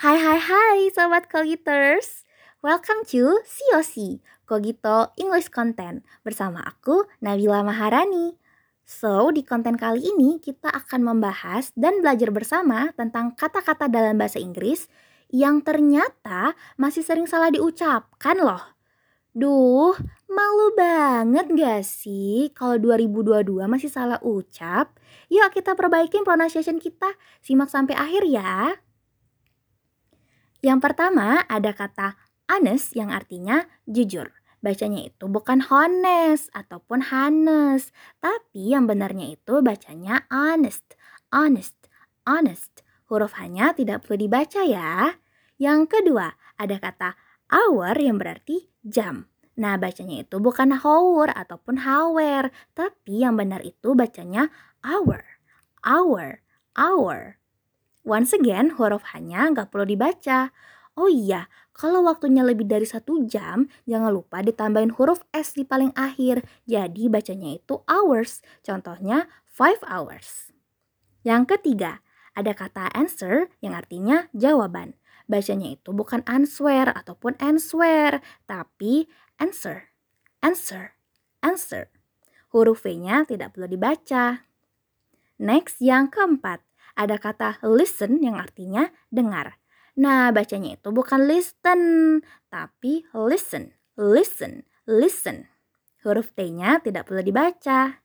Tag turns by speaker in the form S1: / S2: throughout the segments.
S1: Hai hai hai sobat Kogiters Welcome to COC Kogito English Content Bersama aku Nabila Maharani So, di konten kali ini kita akan membahas dan belajar bersama tentang kata-kata dalam bahasa Inggris yang ternyata masih sering salah diucapkan loh. Duh, malu banget gak sih kalau 2022 masih salah ucap? Yuk kita perbaikin pronunciation kita. Simak sampai akhir ya. Yang pertama ada kata honest yang artinya jujur. Bacanya itu bukan honest ataupun hanes, tapi yang benarnya itu bacanya honest, honest, honest. Huruf hanya tidak perlu dibaca ya. Yang kedua, ada kata hour yang berarti jam. Nah, bacanya itu bukan hour ataupun hour, tapi yang benar itu bacanya hour, hour, hour. Once again, huruf hanya nggak perlu dibaca. Oh iya, kalau waktunya lebih dari satu jam, jangan lupa ditambahin huruf S di paling akhir. Jadi bacanya itu hours. Contohnya five hours. Yang ketiga, ada kata answer yang artinya jawaban. Bacanya itu bukan answer ataupun answer, tapi answer, answer, answer. Huruf V-nya tidak perlu dibaca. Next, yang keempat, ada kata listen yang artinya dengar. Nah, bacanya itu bukan listen, tapi listen, listen, listen. Huruf T-nya tidak perlu dibaca.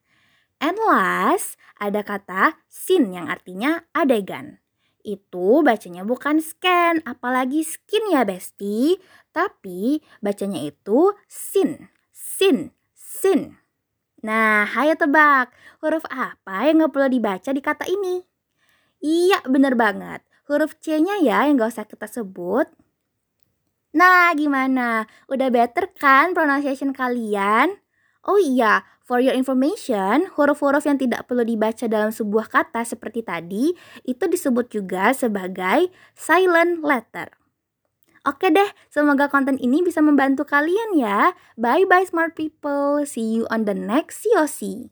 S1: And last, ada kata sin yang artinya adegan. Itu bacanya bukan scan, apalagi skin ya besti. Tapi bacanya itu sin, sin, sin. Nah, ayo tebak, huruf apa yang gak perlu dibaca di kata ini? Iya, bener banget. Huruf C-nya ya yang gak usah kita sebut. Nah, gimana? Udah better kan pronunciation kalian? Oh iya, for your information, huruf-huruf yang tidak perlu dibaca dalam sebuah kata seperti tadi, itu disebut juga sebagai silent letter. Oke deh, semoga konten ini bisa membantu kalian ya. Bye-bye smart people. See you on the next COC.